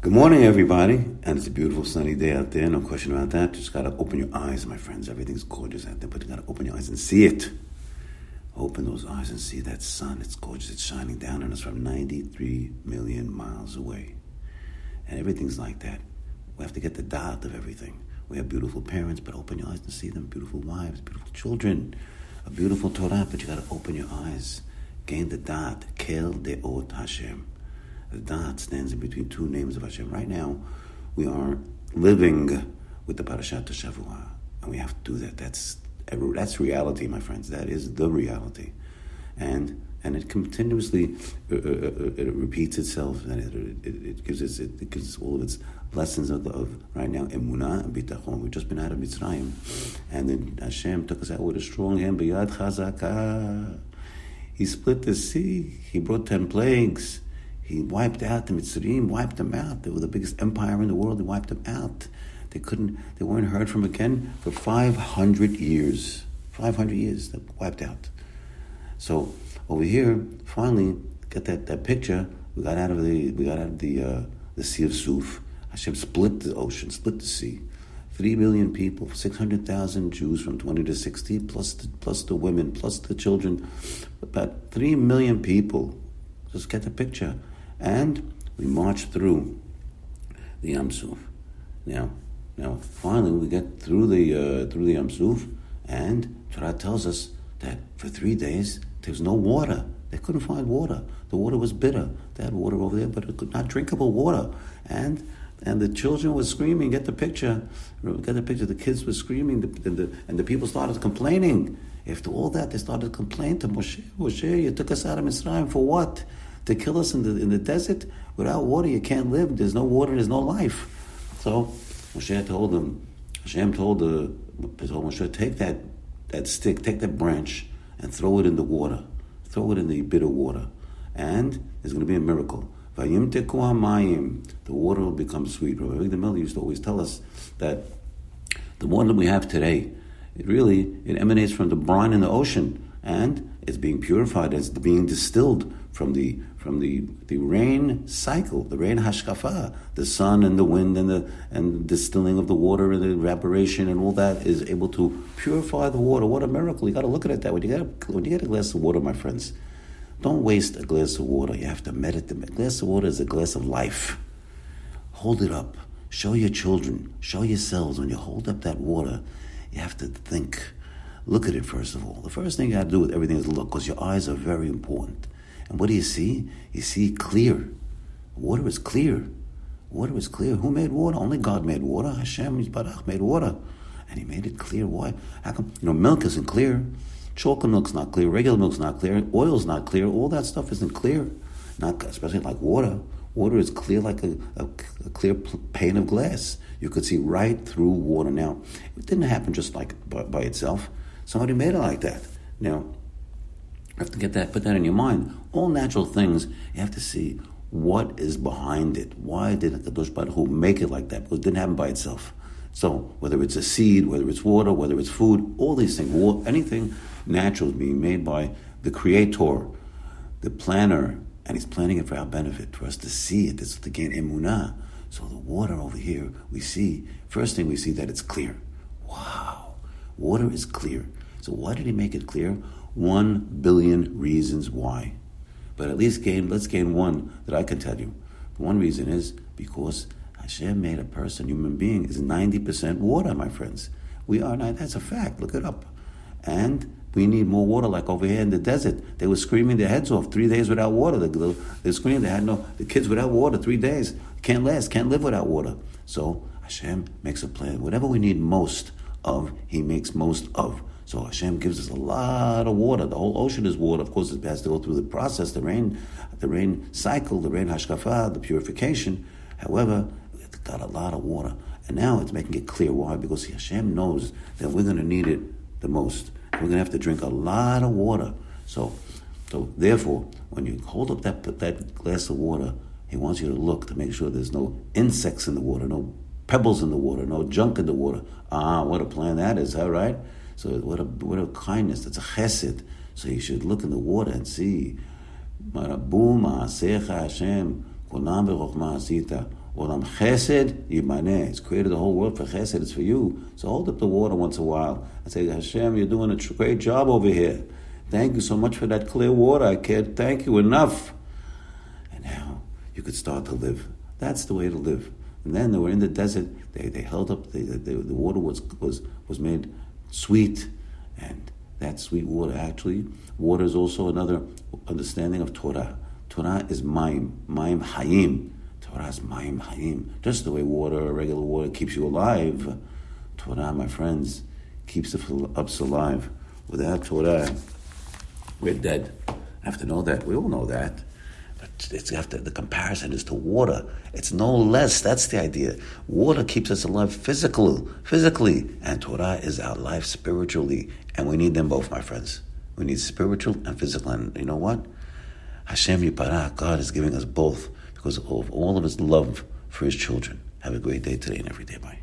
Good morning, everybody. And it's a beautiful sunny day out there. No question about that. Just got to open your eyes, my friends. Everything's gorgeous out there, but you got to open your eyes and see it. Open those eyes and see that sun. It's gorgeous. It's shining down on us from 93 million miles away. And everything's like that. We have to get the da'at of everything. We have beautiful parents, but open your eyes and see them. Beautiful wives, beautiful children, a beautiful Torah, but you got to open your eyes. Gain the da'at. Kel deot Hashem. The da'at stands in between two names of Hashem. Right now, we are living with the Parashat Shavua, and we have to do that. That's that's reality, my friends. That is the reality, and and it continuously uh, uh, uh it repeats itself, and it, it, it gives us it, gives all of its lessons of, the, of right now emunah and bitachon. We've just been out of Mitzrayim, and then Hashem took us out with a strong hand, biyad chazaka. He split the sea. He brought ten plagues. He wiped out the Mitzrayim, wiped them out. They were the biggest empire in the world. He wiped them out. They couldn't, they weren't heard from again for 500 years. 500 years, they wiped out. So over here, finally, get that, that picture. We got out of the, we got out of the, uh, the Sea of Suf. Hashem split the ocean, split the sea. Three million people, 600,000 Jews from 20 to 60, plus the, plus the women, plus the children. About three million people. Just get the picture. And we march through the Yam. Now, now, finally, we get through the uh, through the Yam and Torah tells us that for three days there was no water. They couldn't find water. The water was bitter. They had water over there, but it could not drinkable water. And and the children were screaming. Get the picture. Get the picture. The kids were screaming, and the, and the people started complaining. After all that, they started complaining to Moshe. Moshe, you took us out of Mitzrayim for what? To kill us in the in the desert. Without water, you can't live. There's no water. There's no life. So Moshe told them. Hashem told the told Moshe take that that stick, take that branch, and throw it in the water. Throw it in the bitter water, and there's going to be a miracle. The water will become sweet. Rabbi the Miller used to always tell us that the water that we have today, it really it emanates from the brine in the ocean, and it's being purified, it's being distilled from the from the, the rain cycle, the rain hashkafa, the sun and the wind and the and distilling of the water and the evaporation and all that is able to purify the water. What a miracle! You got to look at it that way. You got when you get a glass of water, my friends, don't waste a glass of water. You have to meditate. A glass of water is a glass of life. Hold it up. Show your children. Show yourselves. When you hold up that water, you have to think. Look at it first of all. The first thing you got to do with everything is look, because your eyes are very important. And what do you see? You see clear. Water is clear. Water is clear. Who made water? Only God made water. Hashem Barach made water. And he made it clear. Why? How come? You know, milk isn't clear. Chocolate milk's not clear. Regular milk's not clear. Oil's not clear. All that stuff isn't clear. Not especially like water. Water is clear like a, a, a clear pane of glass. You could see right through water. Now, it didn't happen just like by, by itself. Somebody made it like that. Now, you have to get that, put that in your mind. All natural things, you have to see what is behind it. Why did the Kadosh Baruch Hu make it like that? Because it didn't happen by itself. So whether it's a seed, whether it's water, whether it's food, all these things, anything natural is being made by the Creator, the planner, and He's planning it for our benefit, for us to see it. To gain emunah. So the water over here, we see. First thing we see that it's clear. Wow, water is clear. So why did He make it clear? one billion reasons why. But at least gain, let's gain one that I can tell you. One reason is because Hashem made a person, human being, is 90% water, my friends. We are that's a fact, look it up. And we need more water, like over here in the desert. They were screaming their heads off, three days without water. They, they screamed, they had no, the kids without water, three days. Can't last, can't live without water. So Hashem makes a plan. Whatever we need most of, He makes most of. So Hashem gives us a lot of water. The whole ocean is water. Of course, it has to go through the process, the rain, the rain cycle, the rain hashkafa, the purification. However, it's got a lot of water. And now it's making it clear. Why? Because Hashem knows that we're going to need it the most. We're going to have to drink a lot of water. So, so therefore, when you hold up that, that glass of water, he wants you to look to make sure there's no insects in the water, no pebbles in the water, no junk in the water. Ah, what a plan that is, all right? So what a what a kindness. That's a chesed. So you should look in the water and see. Hashem, Olam chesed. It's created the whole world for chesed. It's for you. So hold up the water once a while and say, Hashem, you're doing a great job over here. Thank you so much for that clear water. I can't thank you enough. And now you could start to live. That's the way to live. And then they were in the desert. They, they held up, they, they, the water was, was, was made sweet. And that sweet water, actually, water is also another understanding of Torah. Torah is Maim, Maim Hayim. Torah is Maim Hayim. Just the way water, regular water, keeps you alive. Torah, my friends, keeps us alive. Without Torah, we're dead. I have to know that. We all know that. It's after the comparison is to water. It's no less. That's the idea. Water keeps us alive physically, physically, and Torah is our life spiritually, and we need them both, my friends. We need spiritual and physical. And you know what? Hashem Yiparach, God is giving us both because of all of His love for His children. Have a great day today and every day. Bye.